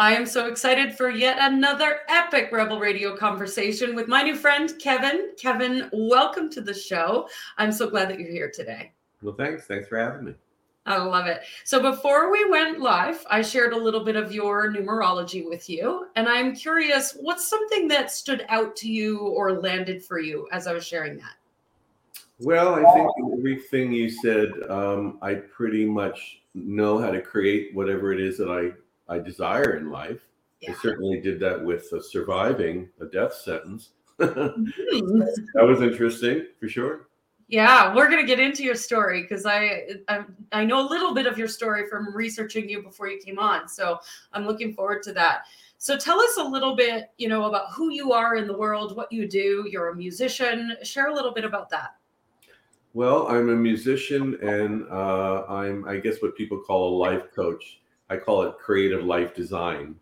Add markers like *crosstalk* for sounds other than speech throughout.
I am so excited for yet another epic Rebel Radio conversation with my new friend, Kevin. Kevin, welcome to the show. I'm so glad that you're here today. Well, thanks. Thanks for having me. I love it. So, before we went live, I shared a little bit of your numerology with you. And I'm curious, what's something that stood out to you or landed for you as I was sharing that? Well, I think everything you said, um, I pretty much know how to create whatever it is that I I desire in life. Yeah. I certainly did that with uh, surviving a death sentence. mm-hmm. *laughs* that was interesting for sure. Yeah, we're gonna get into your story because I, I I know a little bit of your story from researching you before you came on, so I'm looking forward to that. So tell us a little bit, you know, about who you are in the world, what you do. You're a musician. Share a little bit about that. Well, I'm a musician, and uh, I'm I guess what people call a life coach. I call it creative life design.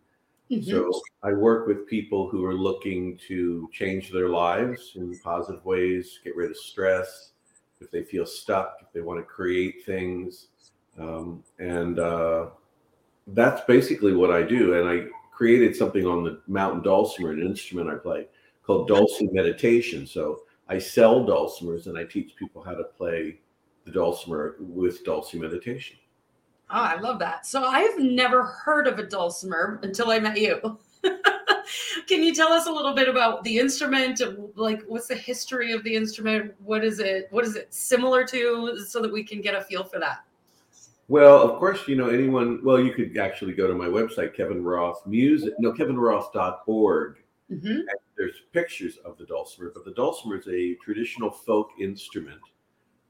Mm-hmm. So I work with people who are looking to change their lives in positive ways, get rid of stress, if they feel stuck, if they want to create things. Um, and uh, that's basically what I do. And I created something on the mountain dulcimer, an instrument I play called dulcimer meditation. So I sell dulcimers and I teach people how to play the dulcimer with dulcimer meditation. Oh, I love that. So I've never heard of a dulcimer until I met you. *laughs* Can you tell us a little bit about the instrument? Like, what's the history of the instrument? What is it? What is it similar to, so that we can get a feel for that? Well, of course, you know anyone. Well, you could actually go to my website, Kevin Roth Music. No, kevinroth.org. Mm-hmm. there's pictures of the dulcimer, but the dulcimer is a traditional folk instrument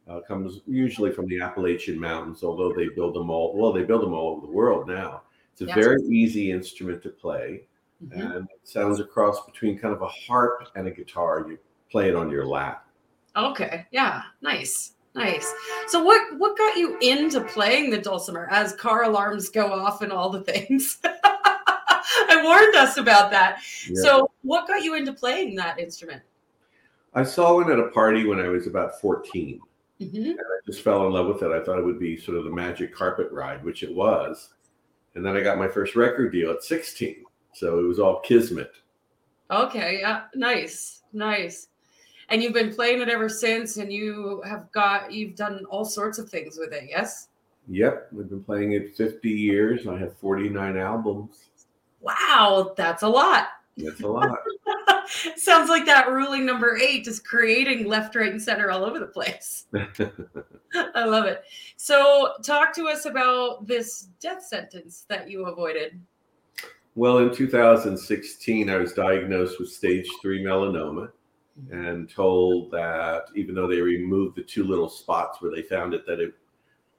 uh, comes usually from the Appalachian Mountains, although they build them all, well, they build them all over the world now. It's a very easy instrument to play. Mm-hmm. And it sounds a cross between kind of a harp and a guitar. You play it on your lap. Okay. Yeah. Nice. Nice. So what what got you into playing the dulcimer as car alarms go off and all the *laughs* things? I warned us about that. Yeah. So what got you into playing that instrument? I saw one at a party when I was about 14. Mm-hmm. And I just fell in love with it. I thought it would be sort of the magic carpet ride, which it was. And then I got my first record deal at 16. So it was all kismet. Okay. Yeah. Nice. Nice. And you've been playing it ever since, and you have got, you've done all sorts of things with it, yes? Yep. We've been playing it 50 years. I have 49 albums. Wow. That's a lot. That's a lot. *laughs* Sounds like that ruling number eight is creating left, right, and center all over the place. *laughs* I love it. So, talk to us about this death sentence that you avoided. Well, in 2016, I was diagnosed with stage three melanoma and told that even though they removed the two little spots where they found it, that it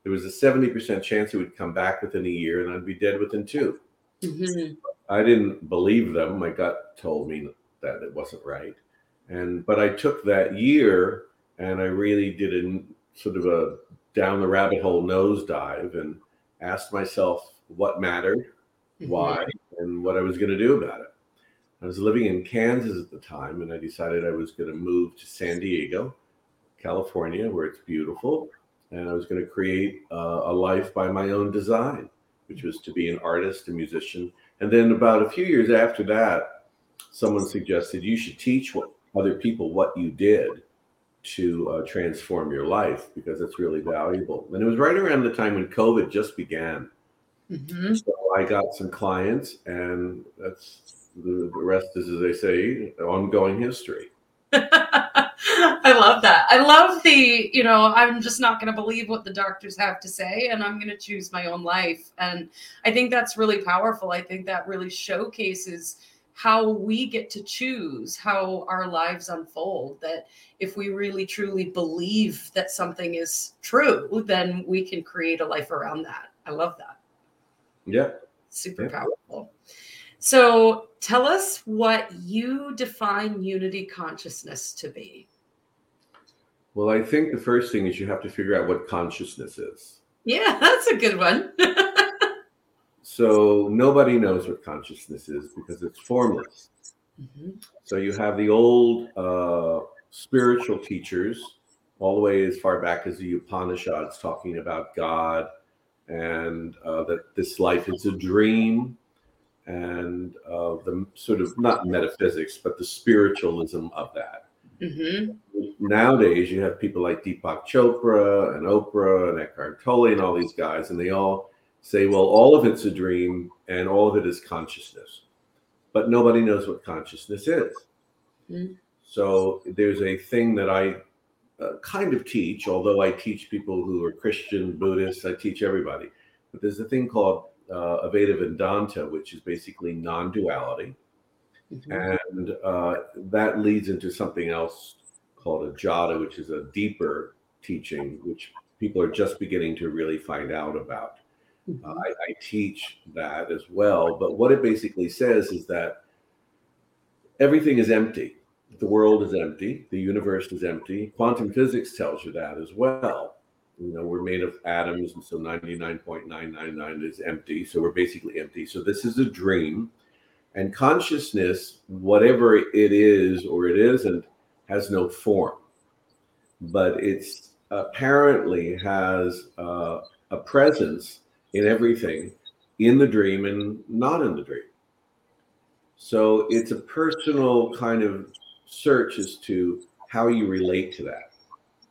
there was a 70% chance it would come back within a year and I'd be dead within 2 mm-hmm. I didn't believe them. My gut told me that it wasn't right. And but I took that year and I really did a sort of a down the rabbit hole nosedive and asked myself what mattered, mm-hmm. why, and what I was going to do about it. I was living in Kansas at the time, and I decided I was going to move to San Diego, California, where it's beautiful, and I was going to create uh, a life by my own design, which was to be an artist, a musician. And then about a few years after that, someone suggested you should teach what other people what you did to uh, transform your life because it's really valuable. And it was right around the time when COVID just began. Mm-hmm. So I got some clients, and that's the, the rest is, as they say, ongoing history. *laughs* I love that. I love the, you know, I'm just not going to believe what the doctors have to say and I'm going to choose my own life. And I think that's really powerful. I think that really showcases how we get to choose how our lives unfold. That if we really truly believe that something is true, then we can create a life around that. I love that. Yeah. Super yeah. powerful. So tell us what you define unity consciousness to be. Well, I think the first thing is you have to figure out what consciousness is. Yeah, *laughs* that's a good one. *laughs* So nobody knows what consciousness is because it's formless. Mm-hmm. So you have the old uh, spiritual teachers, all the way as far back as the Upanishads, talking about God and uh, that this life is a dream and uh, the sort of not metaphysics, but the spiritualism of that. Mm-hmm. Nowadays, you have people like Deepak Chopra and Oprah and Eckhart Tolle and all these guys, and they all say, well, all of it's a dream and all of it is consciousness. But nobody knows what consciousness is. Mm-hmm. So there's a thing that I uh, kind of teach, although I teach people who are Christian, Buddhists, I teach everybody. But there's a thing called uh, Advaita Vedanta, which is basically non duality. Mm-hmm. And uh, that leads into something else called a Ajata, which is a deeper teaching, which people are just beginning to really find out about. Mhm. Uh, I, I teach that as well. But what it basically says is that everything is empty. The world is empty. The universe is empty. Quantum physics tells you that as well. You know, we're made of atoms, and so 99.999 is empty. So we're basically empty. So this is a dream. And consciousness, whatever it is or it isn't, has no form. But it's apparently has uh, a presence in everything in the dream and not in the dream. So it's a personal kind of search as to how you relate to that.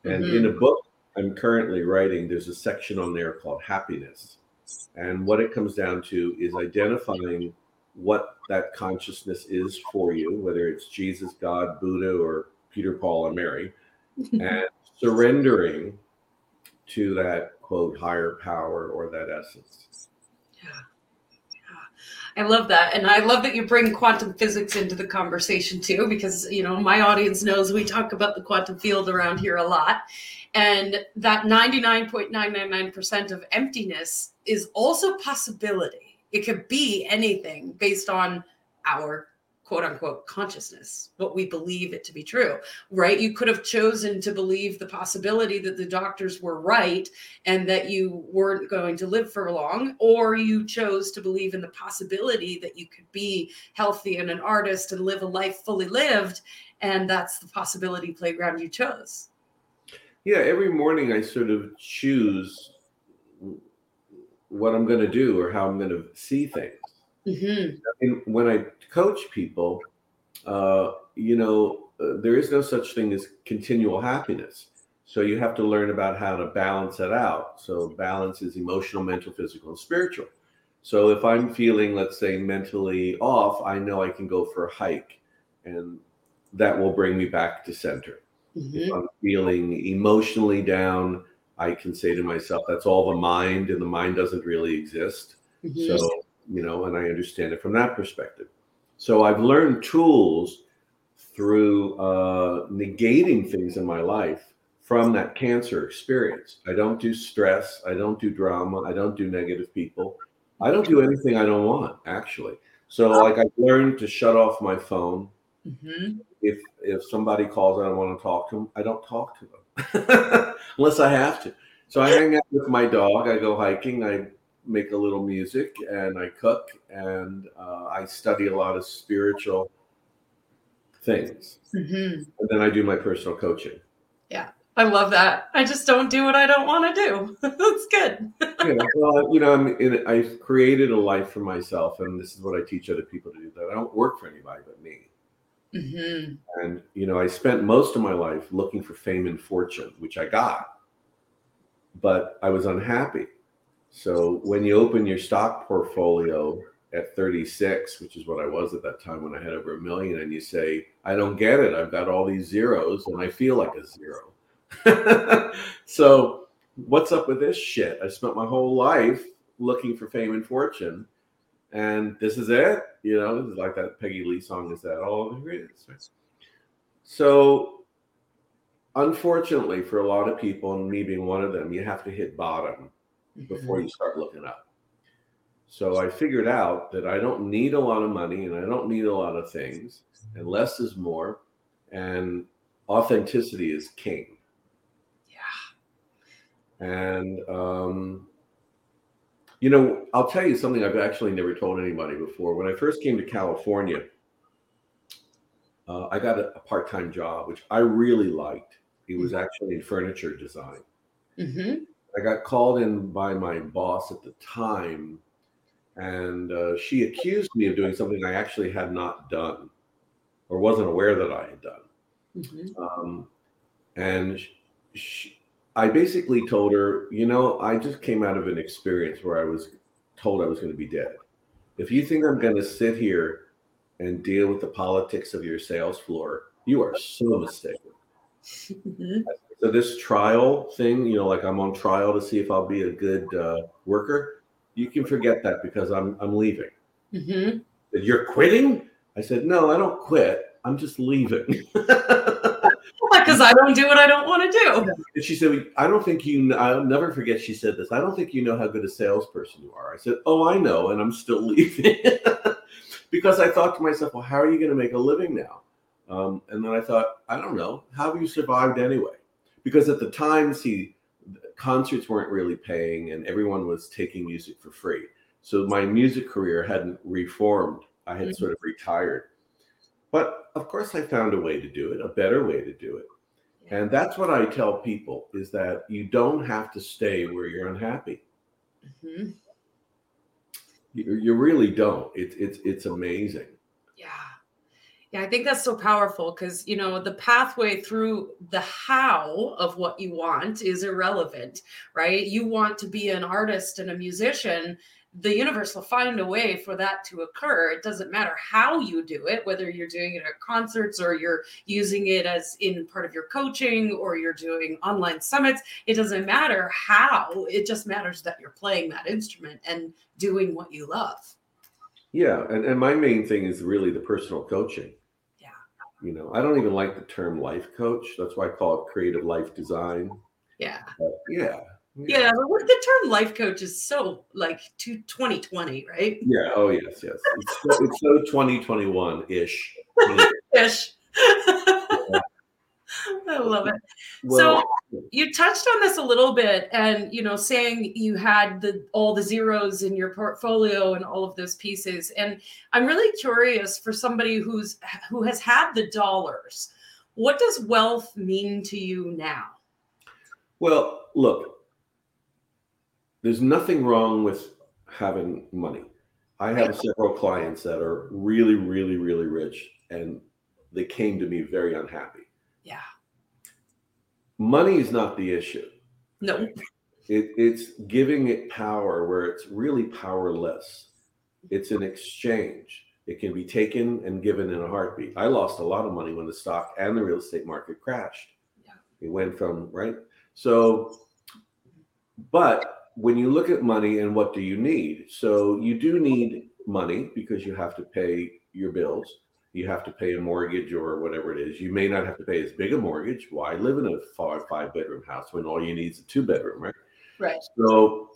And in a mm-hmm. book I'm currently writing, there's a section on there called happiness. And what it comes down to is identifying what that consciousness is for you, whether it's Jesus, God, Buddha, or Peter, Paul, and Mary, *laughs* and surrendering to that quote higher power or that essence. Yeah. yeah. I love that. And I love that you bring quantum physics into the conversation too, because, you know, my audience knows we talk about the quantum field around here a lot. And that 99.999% of emptiness is also possibility. It could be anything based on our quote unquote consciousness, what we believe it to be true, right? You could have chosen to believe the possibility that the doctors were right and that you weren't going to live for long, or you chose to believe in the possibility that you could be healthy and an artist and live a life fully lived. And that's the possibility playground you chose. Yeah, every morning I sort of choose what I'm going to do or how I'm going to see things. Mm-hmm. And when I coach people, uh, you know, uh, there is no such thing as continual happiness. So you have to learn about how to balance that out. So balance is emotional, mental, physical, and spiritual. So if I'm feeling, let's say, mentally off, I know I can go for a hike, and that will bring me back to center. Mm-hmm. If I'm feeling emotionally down, I can say to myself, that's all the mind, and the mind doesn't really exist. Mm-hmm. So, you know, and I understand it from that perspective. So I've learned tools through uh, negating things in my life from that cancer experience. I don't do stress. I don't do drama. I don't do negative people. I don't do anything I don't want, actually. So, like, I've learned to shut off my phone. Mm-hmm. If if somebody calls and I don't want to talk to them, I don't talk to them *laughs* unless I have to. So I hang out with my dog. I go hiking. I make a little music and I cook and uh, I study a lot of spiritual things. Mm-hmm. And then I do my personal coaching. Yeah. I love that. I just don't do what I don't want to do. *laughs* That's good. *laughs* Know, well, you know, I'm in, I've created a life for myself, and this is what I teach other people to do. That I don't work for anybody but me. Mm-hmm. And you know, I spent most of my life looking for fame and fortune, which I got, but I was unhappy. So when you open your stock portfolio at 36, which is what I was at that time when I had over a million, and you say, I don't get it. I've got all these zeros and I feel like a zero. *laughs* so what's up with this shit? I spent my whole life looking for fame and fortune. And this is it, you know, this is like that Peggy Lee song, is that all it is? So unfortunately for a lot of people, and me being one of them, you have to hit bottom before you start looking up. So I figured out that I don't need a lot of money and I don't need a lot of things, and less is more, and authenticity is king. Yeah. And um, you know, I'll tell you something I've actually never told anybody before. When I first came to California, uh, I got a, a part-time job, which I really liked. It was actually in furniture design. Mm-hmm. I got called in by my boss at the time, and uh, she accused me of doing something I actually had not done or wasn't aware that I had done. Mm-hmm. Um, and she, I basically told her, you know, I just came out of an experience where I was told I was going to be dead. If you think I'm going to sit here and deal with the politics of your sales floor, you are so mistaken. *laughs* Mm-hmm. So this trial thing, you know, like I'm on trial to see if I'll be a good uh, worker. You can forget that because I'm I'm leaving. Mm-hmm. You're quitting? I said, no, I don't quit. I'm just leaving. *laughs* Because I don't do what I don't want to do. And she said, I don't think you, I'll never forget she said this. I don't think you know how good a salesperson you are. I said, Oh, I know. And I'm still *laughs* leaving. because I thought to myself, Well, how are you going to make a living now? Um, and then I thought, I don't know. How have you survived anyway? Because at the time, see, concerts weren't really paying and everyone was taking music for free. So my music career hadn't reformed. I had mm-hmm. sort of retired. But of course, I found a way to do it, a better way to do it. And that's what I tell people is that you don't have to stay where you're unhappy. Mm-hmm. You, you really don't. It's it's it's amazing. Yeah. Yeah, I think that's so powerful because you know the pathway through the how of what you want is irrelevant, right? You want to be an artist and a musician, the universe will find a way for that to occur. It doesn't matter how you do it, whether you're doing it at concerts or you're using it as in part of your coaching or you're doing online summits. It doesn't matter how, it just matters that you're playing that instrument and doing what you love. Yeah. And, and my main thing is really the personal coaching. Yeah. You know, I don't even like the term life coach. That's why I call it creative life design. Yeah. But yeah yeah, the term life coach is so like to 2020, right? Yeah. Oh yes, yes. It's so, it's so 2021 *laughs* ish. ish. I love it. Well, so you touched on this a little bit, and you know, saying you had the all the zeros in your portfolio and all of those pieces. And I'm really curious for somebody who's who has had the dollars. What does wealth mean to you now? Well, look, there's nothing wrong with having money. I have several clients that are really, really, really rich, and they came to me very unhappy. Yeah. Money is not the issue. No. It, it's giving it power where it's really powerless. It's an exchange. It can be taken and given in a heartbeat. I lost a lot of money when the stock and the real estate market crashed. Yeah. It went from, right? So, but when you look at money and what do you need? So you do need money because you have to pay your bills. You have to pay a mortgage or whatever it is. You may not have to pay as big a mortgage. Why live in a five five bedroom house when all you need is a two bedroom, right? Right. So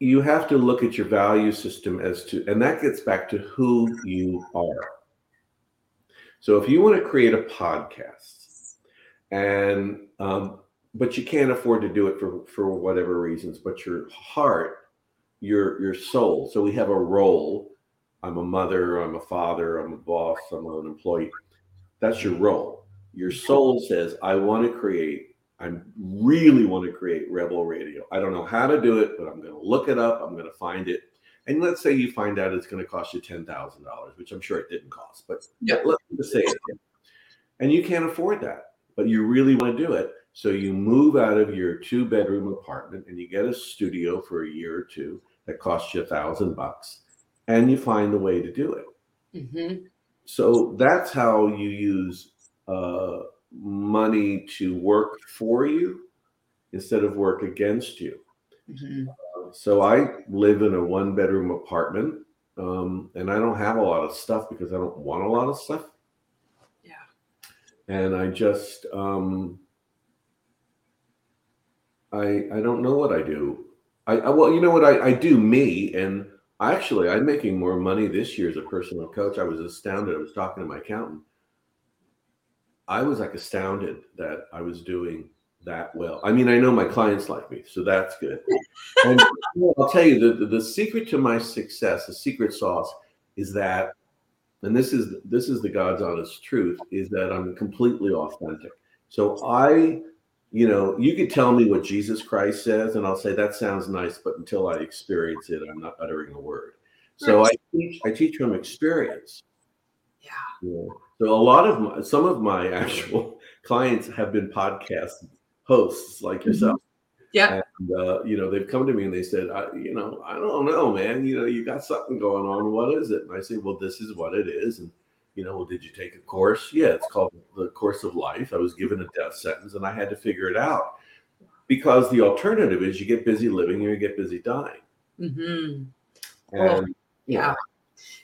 you have to look at your value system as to, and that gets back to who you are. So if you want to create a podcast and um, but you can't afford to do it for for whatever reasons but your heart your your soul so we have a role i'm a mother i'm a father i'm a boss i'm an employee. That's your role. Your soul says i want to create i really want to create rebel radio. I don't know how to do it but i'm going to look it up i'm going to find it. And let's say you find out it's going to cost you $10000 which i'm sure it didn't cost but yeah. let's just say it and you can't afford that but you really want to do it. So you move out of your two bedroom apartment and you get a studio for a year or two that costs you a thousand bucks and you find a way to do it. Mm-hmm. So that's how you use uh, money to work for you instead of work against you. Mm-hmm. Uh, so I live in a one bedroom apartment um, and I don't have a lot of stuff because I don't want a lot of stuff. Yeah. And I just, um, I I don't know what I do. I, I well, you know what I, I do me, and actually I'm making more money this year as a personal coach. I was astounded. I was talking to my accountant. I was like astounded that I was doing that well. I mean, I know my clients like me, so that's good. *laughs* and I'll tell you the, the, the secret to my success, the secret sauce, is that, and this is this is the God's honest truth, is that I'm completely authentic. So I you know, you could tell me what Jesus Christ says, and I'll say that sounds nice, but until I experience it, I'm not uttering a word. So I teach, I teach from experience. Yeah. Know? So a lot of my, some of my *laughs* actual clients have been podcast hosts like yourself. Yeah. And uh, you know, they've come to me and they said, I, you know, I don't know, man. You know, you got something going on. What is it? And I say, well, this is what it is. And you know, well, did you take a course? Yeah, it's called the course of life. I was given a death sentence and I had to figure it out because the alternative is you get busy living or you get busy dying. Mm-hmm. And Well, Yeah.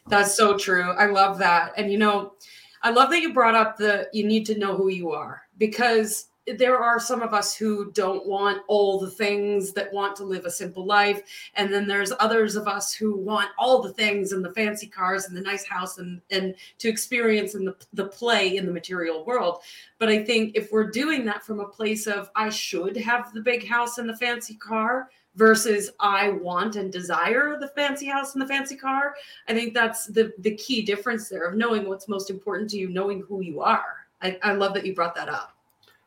That's so true. I love that. And you know, I love that you brought up the you need to know who you are because there are some of us who don't want all the things that want to live a simple life and then there's others of us who want all the things and the fancy cars and the nice house and and to experience in the, the play in the material world but i think if we're doing that from a place of i should have the big house and the fancy car versus i want and desire the fancy house and the fancy car I think that's the the key difference there of knowing what's most important to you, knowing who you are. I, I love that you brought that up.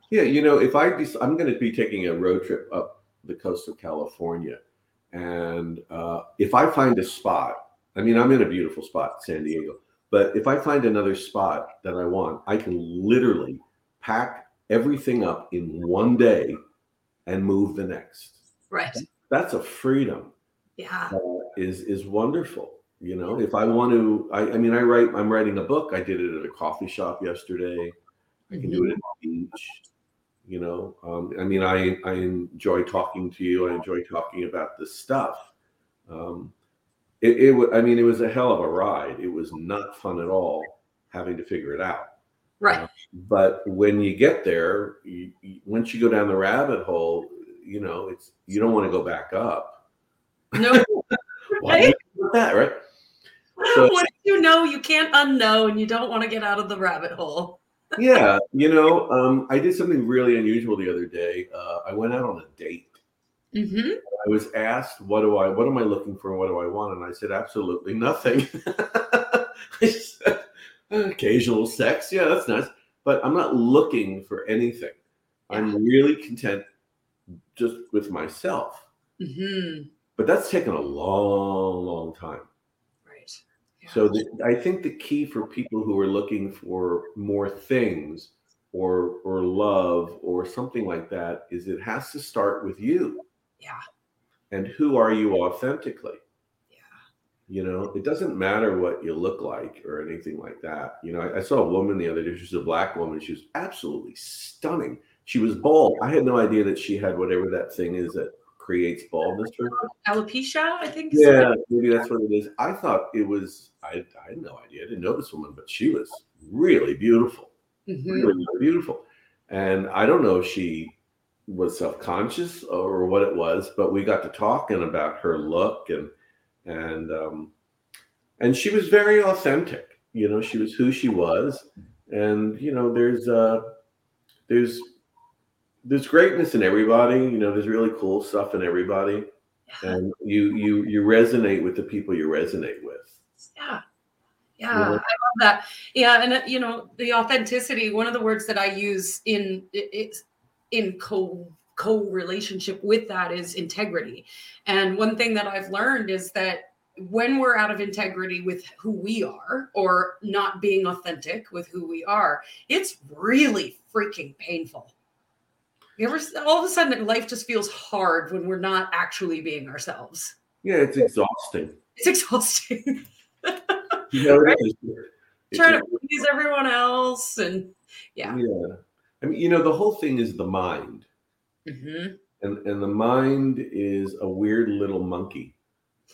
Yeah, you know, if I dec- I'm going to be taking a road trip up the coast of California, and uh, if I find a spot, I mean, I'm in a beautiful spot, San Diego, but if I find another spot that I want, I can literally pack everything up in one day and move the next. Right. That's a freedom Yeah. is is wonderful. You know, if I want to, I, I mean, I write. I'm writing a book. I did it at a coffee shop yesterday. I can do it at the beach. You know, um, I mean, I I enjoy talking to you. I enjoy talking about this stuff. Um, it, it wa- I mean, it was a hell of a ride. It was not fun at all having to figure it out. Right. But when you get there, you, you, once you go down the rabbit hole, you know, it's you don't want to go back up. No. *laughs* Why do that, right? So- what do you know you can't unknow and you don't want to get out of the rabbit hole? Yeah, you know, um, I did something really unusual the other day. Uh, I went out on a date. Mm-hmm. I was asked, "What do I? What am I looking for? What do I want?" And I said, "Absolutely nothing." *laughs* I said, "Occasional sex, yeah, that's nice, but I'm not looking for anything. I'm really content just with myself." Mm-hmm. But that's taken a long, long time. So the, I think the key for people who are looking for more things or or love or something like that is it has to start with you. Yeah. And who are you authentically? Yeah. You know, it doesn't matter what you look like or anything like that. You know, I, I saw a woman the other day. She was a black woman. She was absolutely stunning. She was bald. I had no idea that she had whatever that thing is that creates baldness. Alopecia, I think. yeah, maybe that's what it is. I thought it was. I, I had no idea. I didn't know this woman, but she was really beautiful, Mhm. really, really beautiful. And I don't know if she was self conscious or what it was, but we got to talking about her look and and um, and she was very authentic. You know, she was who she was, and you know, there's uh, there's there's greatness in everybody. You know, there's really cool stuff in everybody and you you you resonate with the people you resonate with Yeah. Yeah, Yeah. I love that. Yeah, and uh, you know the authenticity. One of the words that I use in it's in co co relationship with that is integrity. And one thing that I've learned is that when we're out of integrity with who we are, or not being authentic with who we are, it's really freaking painful. You ever all of a sudden life just feels hard when we're not actually being ourselves. yeah it's exhausting It's exhausting. *laughs* you know it is. It- trying to please everyone else and yeah yeah i mean you know the whole thing is the mind Mhm. and and the mind is a weird little monkey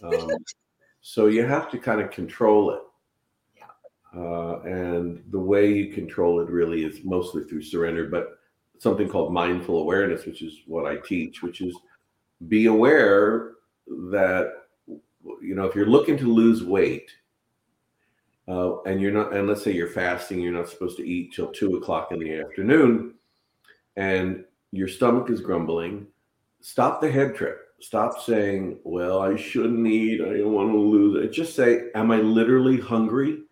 um, *laughs* so you have to kind of control it Yeah. uh, and the way you control it really is mostly through surrender but something called mindful awareness which is what i teach which is be aware that you know if you're looking to lose weight uh, and you're not and let's say you're fasting you're not supposed to eat till two o'clock in the afternoon and your stomach is grumbling stop the head trip. Stop saying well i shouldn't eat. I don't want to lose it. Just say am i literally hungry?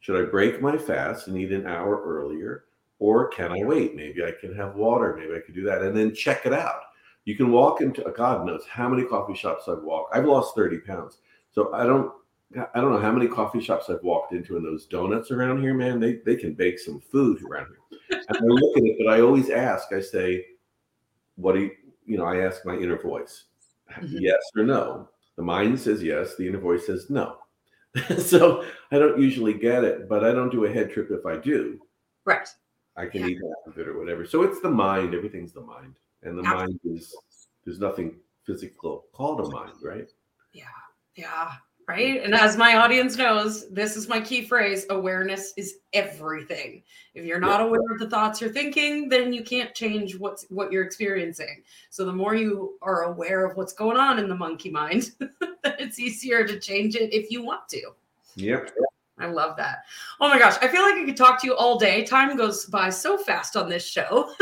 Should i break my fast and eat an hour earlier or can I wait? Maybe I can have water. Maybe I could do that, and then check it out. You can walk into God knows how many coffee shops I've walked. I've lost thirty pounds, so I don't. I don't know how many coffee shops I've walked into, and those donuts around here, man, they, they can bake some food around here. And I look at it, but I always ask, I say, what do you, you know, I ask my inner voice, mm-hmm. yes or no. The mind says yes, the inner voice says no. *laughs* so I don't usually get it, but I don't do a head trip if I do. Right. I can yeah. eat half of it or whatever. So it's the mind. Everything's the mind, and the Absolutely. mind is there's nothing physical called a mind, right? Yeah, yeah, right. And as my audience knows, this is my key phrase: awareness is everything. If you're not yeah. aware of the thoughts you're thinking, then you can't change what's what you're experiencing. So the more you are aware of what's going on in the monkey mind, *laughs* it's easier to change it if you want to. Yep. I love that. Oh my gosh, I feel like I could talk to you all day. Time goes by so fast on this show. *laughs*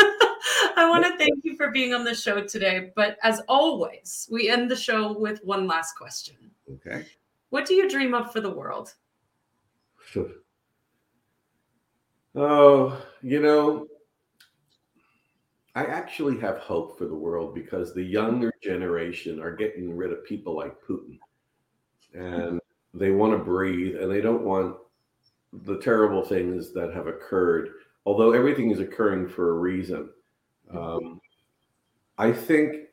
I want to thank you for being on the show today. But as always, we end the show with one last question. Okay. What do you dream of for the world? *laughs* Oh, you know, I actually have hope for the world because the younger generation are getting rid of people like Putin. And they want to breathe and they don't want the terrible things that have occurred, although everything is occurring for a reason. Um, I think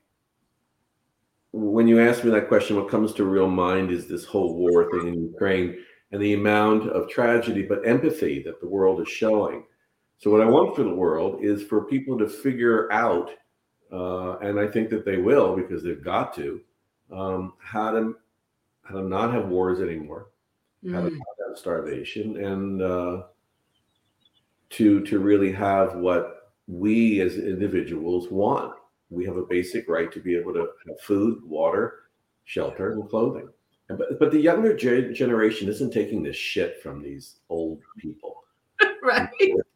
when you ask me that question, what comes to real mind is this whole war thing in Ukraine and the amount of tragedy, but empathy that the world is showing. So, what I want for the world is for people to figure out, uh, and I think that they will because they've got to, um, how to how to not have wars anymore, mm. how to mm. not have starvation, and uh, to to really have what we as individuals want. We have a basic right to be able to have food, water, shelter, and clothing. But, but the younger generation isn't taking this shit from these old people. *laughs* right.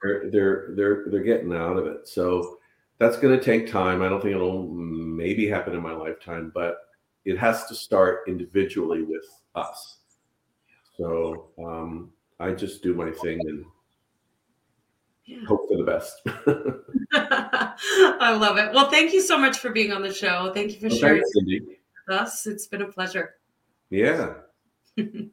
They're, they're they're they're getting out of it. So that's going to take time. I don't think it'll maybe happen in my lifetime, but it has to start individually with us. So um, I just do my thing and yeah. hope for the best. *laughs* *laughs* I love it. Well, thank you so much for being on the show. Thank you for well, sharing with us. It's been a pleasure. Yeah. *laughs*